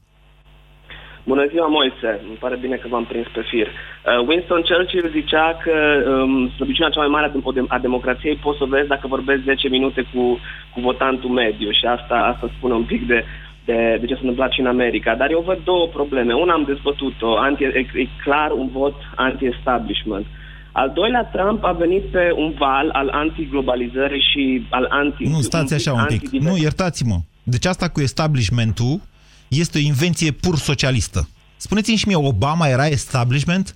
Bună ziua, Moise. Îmi pare bine că v-am prins pe fir. Uh, Winston Churchill zicea că um, slăbiciunea cea mai mare a dem- a democrației poți să o vezi dacă vorbești 10 minute cu, cu votantul mediu și asta, asta spune un pic de, de, de ce s-a întâmplat și în America. Dar eu văd două probleme. Una am dezbătut-o, anti, e, e clar un vot anti-establishment. Al doilea, Trump a venit pe un val al anti-globalizării și al anti... Nu, stați așa un pic. Nu, iertați-mă. Deci asta cu establishmentul este o invenție pur socialistă. Spuneți-mi și mie, Obama era establishment?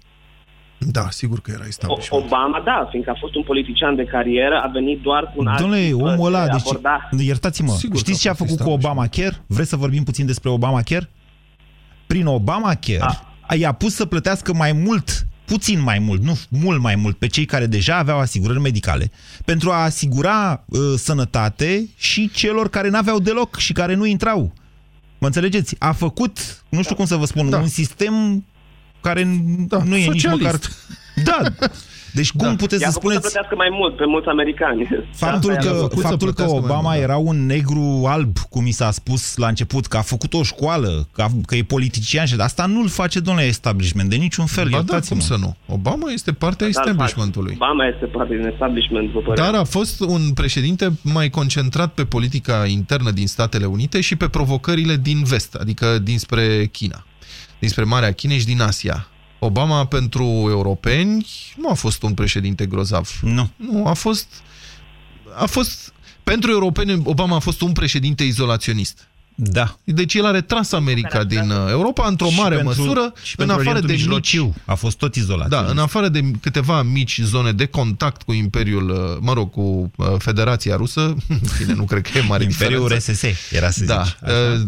Da, sigur că era establishment. Obama, da, fiindcă a fost un politician de carieră, a venit doar cu un alt Domnule, tip omul de ăla, deci, aborda- iertați-mă, Sigur știți că ce a a fost făcut cu Obamacare? Vreți să vorbim puțin despre Obamacare? Prin Obamacare Ah. i-a pus să plătească mai mult, puțin mai mult, nu mult mai mult, pe cei care deja aveau asigurări medicale, pentru a asigura uh, sănătate și celor care n-aveau deloc și care nu intrau. Mă înțelegeți? A făcut, nu știu cum să vă spun, Da. un sistem care da, nu e nici socialist. măcar... Da, Deci cum Da. puteți I-a să făcut să spuneți... plătească mai mult pe mulți americani. Faptul Asta i-a că, făcut. faptul că plătească mai Obama mult, da. era un negru alb, cum mi s-a spus la început, că a făcut o școală, că, a, că e politician și asta nu-l face, domnule, establishment, de niciun fel, Ba da, iertați-mă. cum să nu? Obama este partea Da, establishmentului. Obama este parte din establishment, după părerea Dar a fost un președinte mai concentrat pe politica internă din Statele Unite și pe provocările din vest, adică dinspre China, dinspre Marea Chinei și din Asia. Obama pentru europeni nu a fost un președinte grozav. Nu. Nu, a fost... A fost... Pentru europeni, Obama a fost un președinte izolaționist. Da. Deci el a retras America din uh, Europa într-o Și mare pentru- măsură, și în pentru afară Orientul de mici Mijlociu a fost tot izolat. da, în afară de câteva mici zone de contact cu Imperiul, uh, mă rog, cu uh, Federația Rusă, bine, nu cred că e mare Imperiul diferență. RSS, era să Da, zici.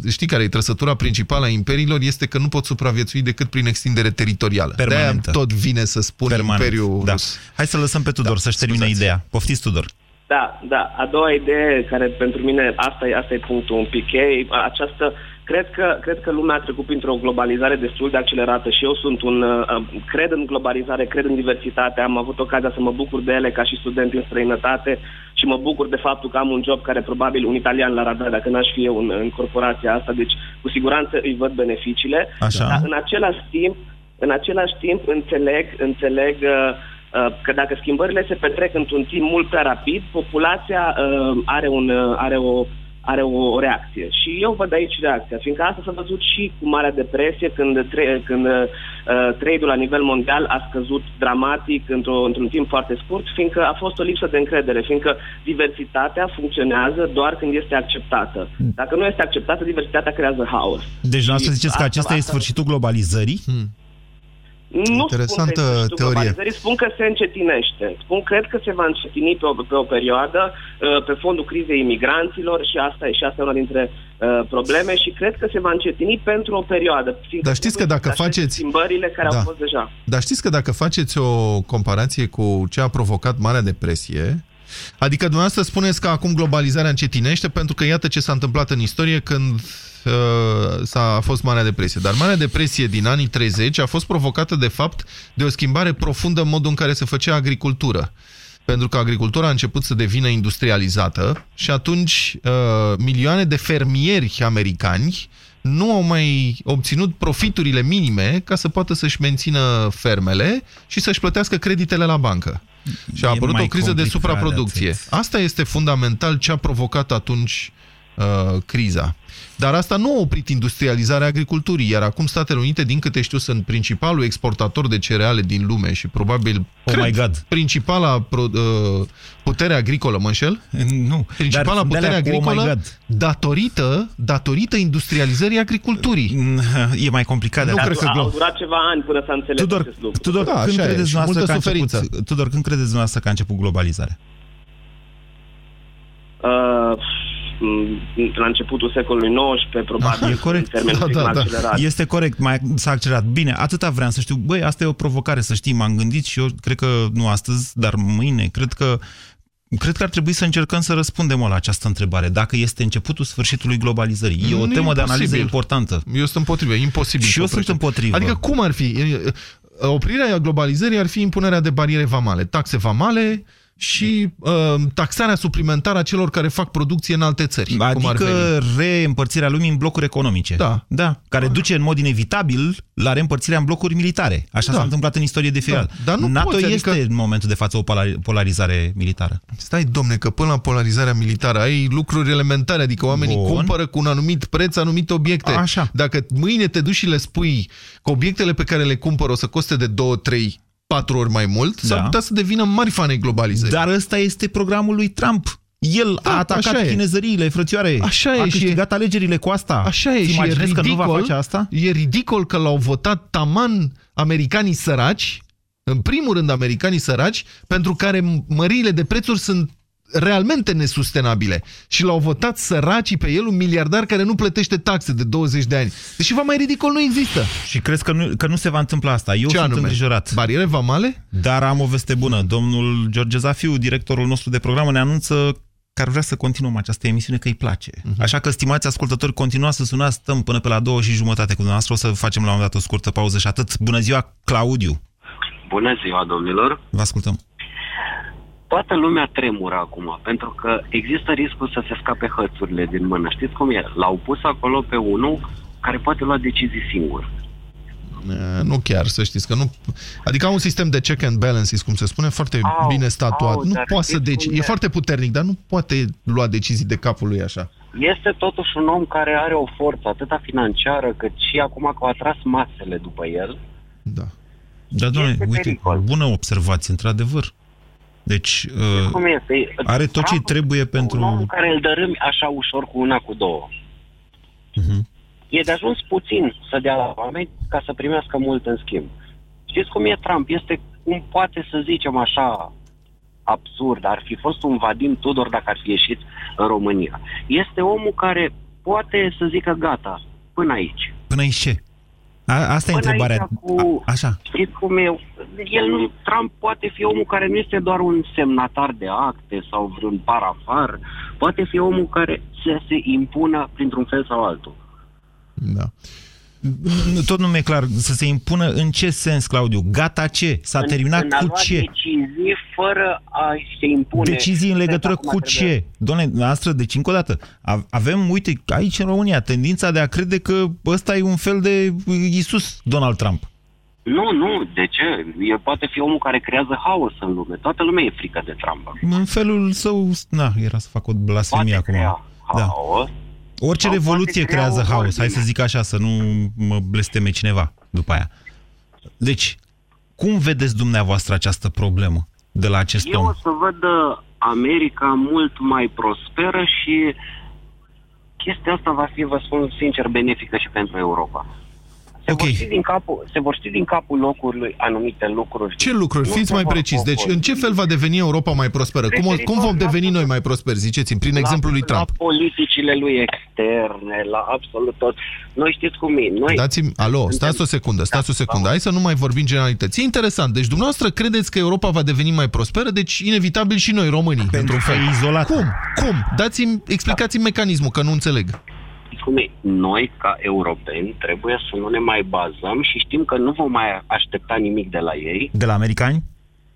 uh, știi care e trăsătura principală a imperiilor? Este că nu pot supraviețui decât prin extindere teritorială. De-aia Permanentă. tot vine să spun Permanent. Imperiul da. Rus. Hai să lăsăm pe Tudor Da, să-și termine scuzați. ideea. Poftiți, Tudor. Da, da. A doua idee care pentru mine, asta e, asta e punctul un pic cheie, această, cred că, cred că lumea a trecut printr-o globalizare destul de accelerată și eu sunt un, uh, cred în globalizare, cred în diversitate, am avut ocazia să mă bucur de ele ca și student în străinătate și mă bucur de faptul că am un job care probabil un italian l-ar avea dacă n-aș fi eu în, în corporația asta, deci cu siguranță îi văd beneficiile, Așa. dar în același timp, în același timp înțeleg, înțeleg uh, uh, că dacă schimbările se petrec într-un timp mult prea rapid, populația uh, are, un, uh, are, o, are o, o reacție. Și eu văd aici reacția, fiindcă asta s-a văzut și cu Marea Depresie, când, tre- când uh, trade-ul la nivel mondial a scăzut dramatic într-o, într-un timp foarte scurt, fiindcă a fost o lipsă de încredere, fiindcă diversitatea funcționează doar când este acceptată. Dacă nu este acceptată, diversitatea creează haos. Deci, noastră Și ziceți că asta- acesta e asta- sfârșitul globalizării? Hmm. Nu Interesantă spun că este sfârșitul teorie. globalizării, spun că se încetinește. Spun, cred că se va încetini pe o, pe o perioadă uh, pe fondul crizei imigranților și asta, e- și asta e una dintre uh, probleme și cred că se va încetini pentru o perioadă. fiindcă Dar știți că trebuie dacă să se aștepte faceți- Schimbările care Da. au fost deja. Dar știți că dacă faceți o comparație cu ce a provocat Marea Depresie, adică dumneavoastră spuneți că acum globalizarea încetinește pentru că iată ce s-a întâmplat în istorie când uh, s-a a fost Marea Depresie. Dar Marea Depresie din anii 30 a fost provocată de fapt de o schimbare profundă în modul în care se făcea agricultură. Pentru că agricultura a început să devină industrializată și atunci uh, milioane de fermieri americani nu au mai obținut profiturile minime ca să poată să-și mențină fermele și să-și plătească creditele la bancă. Și a E apărut mai o criză de complicat de supraproducție. atât. Asta este fundamental ce a provocat atunci uh, criza. Dar asta nu a oprit industrializarea agriculturii, iar acum Statele Unite, din câte știu, sunt principalul exportator de cereale din lume și probabil Oh cred, my God. principala pro, uh, putere agricolă, mă înșel? Nu. Principala Dar putere de-alea cu oh my agricolă God. datorită, datorită industrializării agriculturii. E mai complicat de Nu atât. cred că Au glo- durat ceva ani până să înțeleg Tudor, acest lucru. Tudor, Da, când așa e, credeți și dumneavoastră multă că a început, suferință. Tudor, când credeți dumneavoastră că a început globalizarea? Uh, m, la începutul secolului XIX, probabil, E corect. în termeni Da, un pic da, mai da. accelerați. Este corect, mai s-a accelerat. Bine, atâta vreau să știu. Băi, asta e o provocare, să știi, m-am gândit și eu cred că nu astăzi, dar mâine, cred că Cred că ar trebui să încercăm să răspundem la această întrebare. Dacă este începutul sfârșitului globalizării. E o Nu e temă de analiză imposibil. importantă. Eu sunt împotrivă, e imposibil. Și eu să sunt oprești. împotrivă. Adică cum ar fi? E, Oprirea globalizării ar fi impunerea de bariere vamale, taxe vamale și uh, taxarea suplimentară a celor care fac producție în alte țări. cum ar Adică veni. reîmpărțirea lumii în blocuri economice. Da. da. Care duce în mod inevitabil la reîmpărțirea în blocuri militare. Așa Da. s-a întâmplat în istorie de fier. Da. Dar nu NATO poți, este adică- în momentul de față o polari- polarizare militară. Stai, domne, că până la polarizarea militară ai lucruri elementare, adică oamenii Bun. cumpără cu un anumit preț anumite obiecte. Așa. Dacă mâine te duci și le spui că obiectele pe care le cumpără o să coste de 2, 3, 4 ori mai mult, s-ar Da. putea să devină mari fane globalizării. Dar ăsta este programul lui Trump. El Da, a atacat așa e. chinezăriile, frățioare. Așa a e și- câștigat alegerile cu asta. Așa e Îți și e imaginezi că ridicol, nu va face asta? E ridicol că l-au votat taman americanii săraci, în primul rând americanii săraci, pentru care măriile de prețuri sunt realmente nesustenabile. Și l-au votat săracii pe el, un miliardar care nu plătește taxe de 20 de ani. Deci ceva mai ridicol nu există. Și crezi că nu, că nu se va întâmpla asta. Eu Ce sunt anume? îngrijorat. Bariere vamale? Dar am o veste bună. Domnul George Zafiu, directorul nostru de programă, ne anunță că ar vrea să continuăm această emisiune, că îi place. Mhm. Așa că, stimați ascultători, continuați să sunați, stăm până pe la două și jumătate cu dumneavoastră. O să facem la un moment dat o scurtă pauză și atât. Bună ziua, Claudiu! Bună ziua, domnilor! Vă ascultăm. Toată lumea tremură acum, pentru că există riscul să se scape hățurile din mână. Știți cum e? L-au pus acolo pe unul care poate lua decizii singur. Eh, Nu chiar, să știți că nu... Adică au un sistem de check and balances, cum se spune, foarte Au, bine statuat. au, nu dar poate să știți deci... cum E e? foarte puternic, dar nu poate lua decizii de capul lui așa. Este totuși un om care are o forță atât financiară cât și acum că au atras masele după el. Dar, doamne, Este uite, pericol. bună observație, într-adevăr. Deci, uh, Cum este? are tot ce Trump trebuie Un om pentru... care îl dărâmi așa ușor cu una, cu două. Mhm. E de ajuns puțin să dea la oameni ca să primească mult în schimb. Știți cum e Trump? Este cum poate să zicem așa absurd, ar fi fost un Vadim Tudor dacă ar fi ieșit în România. Este omul care poate să zică gata, până aici. Până aici ce? A, asta e Până întrebarea. aici cu... A, așa. Știți cum e? El nu, Trump poate fi omul care nu este doar un semnatar de acte sau vreun parafar, poate fi omul care să se impună printr-un fel sau altul. Da. Tot nu mi-e clar să se impună în ce sens, Claudiu? Gata ce? S-a în, terminat în a cu lua ce? decizii fără a se impune. Decizii în legătură Acum cu trebuie- ce? Doamne, noastră, deci încă o dată, a- avem, uite, aici în România, tendința de a crede că ăsta e un fel de Isus Donald Trump. Nu, nu, de ce? El poate fi omul care creează haos în lume. Toată lumea e frică de Trump. În felul său, na, era să fac o blasfemie acum. Da. Haos. Orice Sau revoluție poate crea creează o haos, hai ordine. să zic așa, să nu mă blesteme cineva după aia. Deci, cum vedeți dumneavoastră această problemă de la acest Eu om? o să văd uh, America mult mai prosperă și chestia asta va fi, vă spun sincer, benefică și pentru Europa. Se, vor ști din capul, se vor ști din capul locului anumite lucruri. Ce lucruri? Nu Fiți se mai vor precis. Deci, folosi. în ce fel va deveni Europa mai prosperă? Cum, o- cum vom Referitor la- deveni noi mai prosperi? Ziceți-mi, prin exemplul lui Trump. La politicile lui externe, la absolut tot. Noi știți cum e. Noi Dați-mi, alo, stați o secundă, stați o secundă. Hai să nu mai vorbim generalități. E interesant. Deci dumneavoastră credeți că Europa va deveni mai prosperă, deci inevitabil și noi românii, pentru că e izolată. Cum? Cum? Dați-mi, explicați-mi mecanismul, că nu înțeleg. Știți cum e? Noi, ca europeni, trebuie să nu ne mai bazăm și știm că nu vom mai aștepta nimic de la ei. De la americani?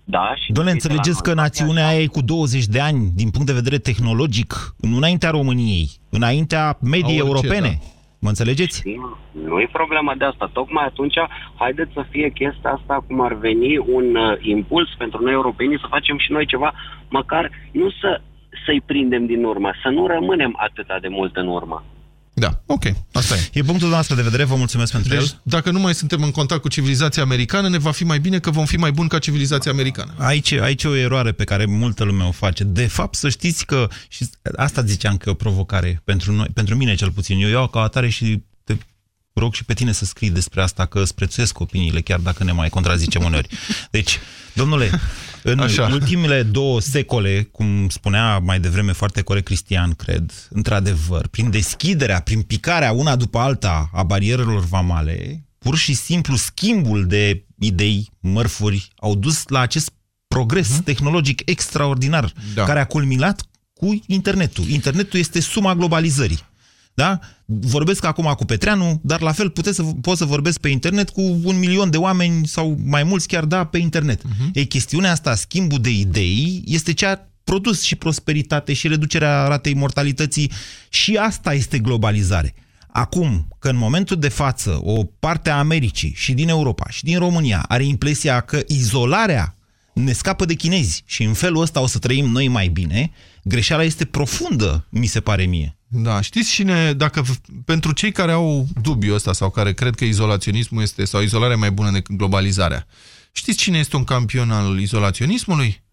Da, și Doamne, de la înțelegeți că noi. națiunea aia e cu 20 de ani din punct de vedere tehnologic, nu înaintea României, înaintea mediei A orice, europene. da. Mă înțelegeți? Nu e problema de asta. Tocmai atunci, haideți să fie chestia asta cum ar veni un uh, impuls pentru noi europenii să facem și noi ceva, măcar nu să să-i prindem din urmă, să nu rămânem atâta de mult în urmă. Da, ok, asta e. E punctul noastră de vedere, vă mulțumesc pentru Deci, el. dacă nu mai suntem în contact cu civilizația americană, ne va fi mai bine că vom fi mai buni ca civilizația americană. Aici, aici e o eroare pe care multă lume o face. De fapt, să știți că, și asta ziceam că e o provocare pentru, noi, pentru mine cel puțin, eu iau ca atare și te rog și pe tine să scrii despre asta, că îți prețuiesc opiniile, chiar dacă ne mai contrazicem uneori. Deci, domnule, în Așa. ultimele două secole, cum spunea mai devreme foarte corect Cristian, cred, într-adevăr, prin deschiderea, prin picarea una după alta a barierelor vamale, pur și simplu schimbul de idei, mărfuri, au dus la acest progres tehnologic extraordinar, Da. care a culminat cu internetul. Internetul este suma globalizării. Da? Vorbesc acum cu Petreanu, dar la fel puteți să, pot să vorbesc pe internet cu un milion de oameni sau mai mulți chiar, da, pe internet. Uh-huh. Ei, chestiunea asta, schimbul de idei, este ce a produs și prosperitate și reducerea ratei mortalității și asta este globalizare. Acum, că în momentul de față o parte a Americii și din Europa și din România are impresia că izolarea ne scapă de chinezi și în felul ăsta o să trăim noi mai bine, greșeala este profundă, mi se pare mie. Da, știți cine, dacă pentru cei care au dubiul ăsta sau care cred că izolaționismul este, sau izolarea mai bună decât globalizarea, știți cine este un campion al izolaționismului?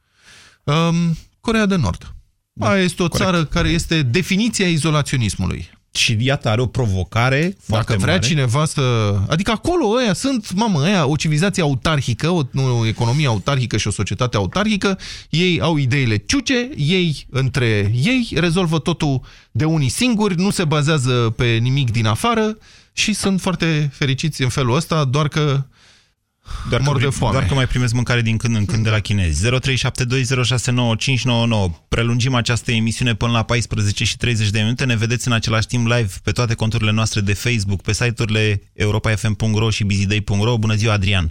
Um, Corea de Nord. Da, Aia este o corect. țară care este definiția izolaționismului. Și iată, are o provocare foarte Dacă vrea mare. cineva să... Adică acolo ăia sunt, mamă, ăia, o civilizație autarhică, o, o economie autarhică și o societate autarhică, ei au ideile ciuce, ei între ei rezolvă totul de unii singuri, nu se bazează pe nimic din afară și sunt foarte fericiți în felul ăsta, doar că doar mor că, de foame. Doar că mai primesc mâncare din când în când de la chinezi. 0372069599. Prelungim această emisiune până la 14 și 30 de minute. Ne vedeți în același timp live pe toate conturile noastre de Facebook, pe site-urile europa.fm.ro și bizidei.ro. Bună ziua, Adrian!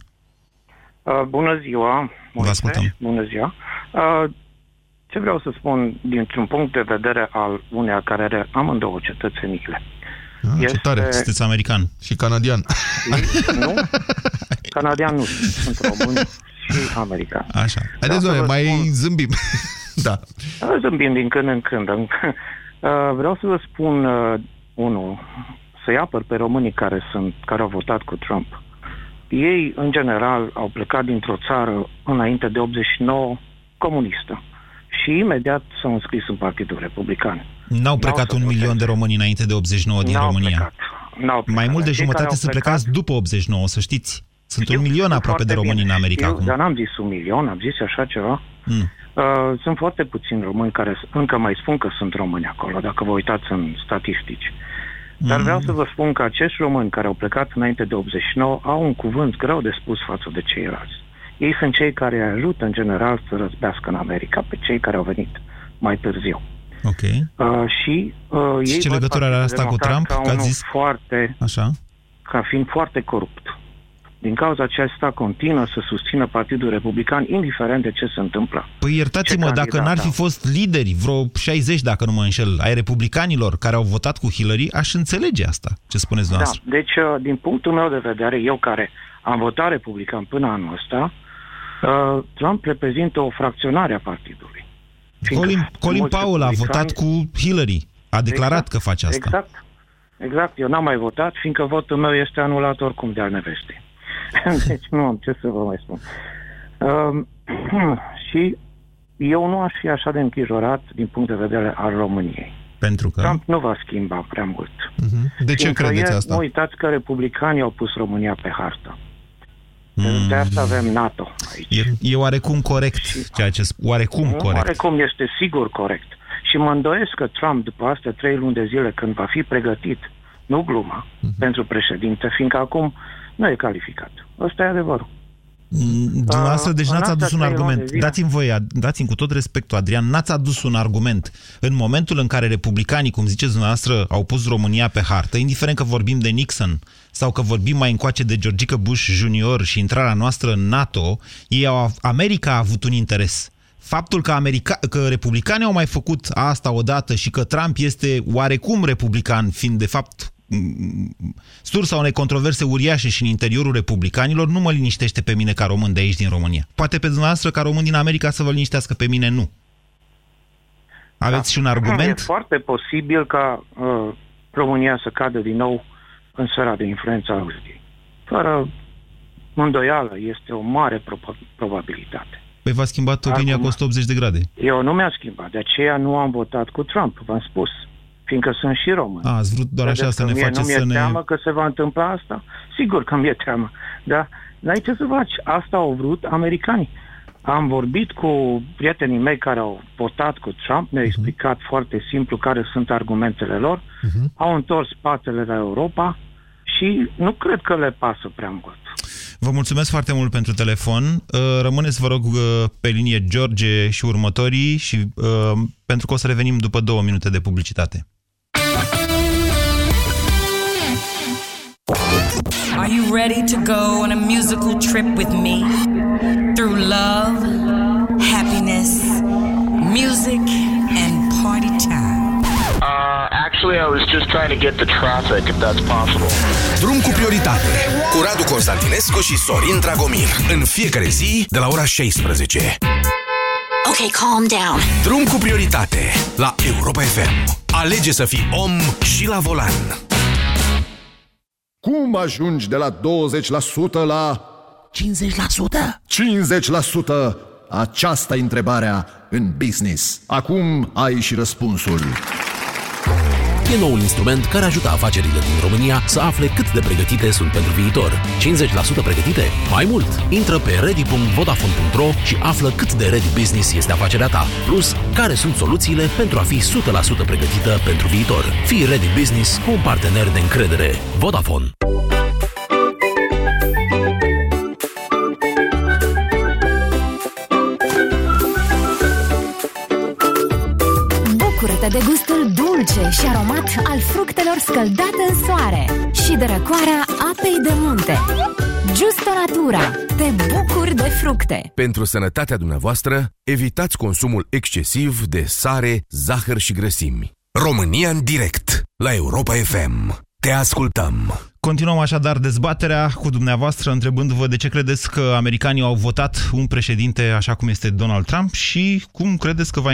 Uh, bună ziua, Vă ascultăm. bună ziua. Uh, ce vreau să spun dintr-un punct de vedere al uneia care are amândouă cetățeniile. Ah, Ce tare. Sunteți american. Și canadian. Nu? Canadian nu sunt român și american. Așa. Haideți, Vreau să doamne, vă mai spun- zâmbim. da. Uh, Zâmbim din când în când. Uh, Vreau să vă spun, uh, unul, să-i apăr pe românii care, sunt, care au votat cu Trump. Ei, în general, au plecat dintr-o țară înainte de 89 comunistă și imediat s-au înscris în Partidul Republican. N-au plecat un milion de români înainte de 89 din N-au România. plecat. N-au plecat. Mai mult de Cei care jumătate au sunt plecat- plecați după 89, să știți. Sunt Știu, un milion sunt aproape de foarte români bine. în America Știu, acum. Dar n-am zis un milion, am zis așa ceva. Mm. Uh, sunt foarte puțini români care s- încă mai spun că sunt români acolo, dacă vă uitați în statistici. Dar vreau să vă spun că acești români care au plecat înainte de 89 au un cuvânt greu de spus față de ceilalți. Ei sunt cei care ajută în general să răzbească în America pe cei care au venit mai târziu. Ok. Uh, și uh, Și ei ce văd legătură are Partidul asta cu Democrat Trump? Ca Că ați unul zis- foarte, Așa. ca fiind foarte corupt. Din cauza aceasta continuă să susțină Partidul Republican, indiferent de ce se întâmplă. Păi iertați-mă, Ce dacă candidat n-ar fi au? fost lideri, vreo 60, dacă nu mă înșel, ai republicanilor care au votat cu Hillary, aș înțelege asta. Ce spuneți Da, dumneavoastră? deci, uh, din punctul meu de vedere, eu care am votat republican până anul ăsta, uh, Trump reprezintă o fracționare a partidului. Fiindcă Colin, Colin mulți Powell a republicani- votat cu Hillary. A declarat Exact, că face asta. Exact. Exact. Eu n-am mai votat, fiindcă votul meu este anulat oricum de al nevestei. deci nu am ce să vă mai spun. Um, și eu nu aș fi așa de îngrijorat din punct de vedere al României. Pentru că... Trump nu va schimba prea mult. De ce Fiindcă credeți e- asta? Nu uitați că republicanii au pus România pe hartă. Mm. De asta avem NATO aici. E, e oarecum corect ceea ce sp- oarecum Nu, corect. Oarecum este sigur corect. Și mă îndoiesc că Trump, după astea trei luni de zile, când va fi pregătit, nu gluma, Mhm. pentru președinte, fiindcă acum nu e calificat. Ăsta e adevărul. Mm, Dumneavoastră, deci în n-ați astea adus un trei luni argument. de zile- Dați-mi voie, dați-mi cu tot respectul, Adrian, n-ați adus un argument. În momentul în care republicanii, cum ziceți dumneavoastră, au pus România pe hartă, indiferent că vorbim de Nixon sau că vorbim mai încoace de Georgica Bush Junior și intrarea noastră în NATO, ei au, America a avut un interes. Faptul că, America, că republicanii au mai făcut asta odată și că Trump este oarecum republican, fiind de fapt m- sursa unei controverse uriașe și în interiorul republicanilor, nu mă liniștește pe mine ca român de aici din România. Poate pe dumneavoastră ca român din America să vă liniștească pe mine, nu. Aveți și un argument? E foarte posibil ca uh, România să cadă din nou în sfera de influență a Rusiei. Fără îndoială, este o mare proba- probabilitate. Păi v-a schimbat opinia Acum- cu 180 de grade. Eu nu mi-am schimbat, de aceea nu am votat cu Trump, v-am spus, fiindcă sunt și român. A, ați vrut doar așa Credeți să că ne mie faceți nu mi-e să ne... teamă că se va întâmpla asta? Sigur că mi-e teamă. Da? N-ai ce să faci. Asta au vrut americanii. Am vorbit cu prietenii mei care au votat cu Trump, Mhm. mi-au explicat foarte simplu care sunt argumentele lor, au întors spatele la Europa și nu cred că le pasă prea mult. Vă mulțumesc foarte mult pentru telefon. Uh, Rămâneți, vă rog, uh, pe linie George și următorii și uh, pentru că o să revenim după două minute de publicitate. Are you ready to go on a musical trip with me? Through love, happiness, music, and party time. Uh, actually, I was just trying to get the traffic, if that's possible. Drum cu prioritate cu Radu Constantinescu și Sorin Dragomir în fiecare zi de la ora 16. Ok, calm down. Drum cu prioritate la Europa FM. Alege să fii om și la volan. Cum ajungi de la 20% la 50%? 50%! Aceasta e întrebarea în business. Acum ai și răspunsul. E noul instrument care ajută afacerile din România să afle cât de pregătite sunt pentru viitor. 50% pregătite? Mai mult! Intră pe ready.vodafone.ro și află cât de ready business este afacerea ta. Plus, care sunt soluțiile pentru a fi 100% pregătită pentru viitor. Fii ready business cu un partener de încredere. Vodafone. Bucură-te de gustul dulce și aromat al fructelor scăldate în soare și de răcoarea apei de munte. Justo Natura. Te bucuri de fructe. Pentru sănătatea dumneavoastră, evitați consumul excesiv de sare, zahăr și grăsimi. România în direct, la Europa FM. Te ascultăm! Continuăm așadar dezbaterea cu dumneavoastră, întrebându-vă de ce credeți că americanii au votat un președinte așa cum este Donald Trump și cum credeți că va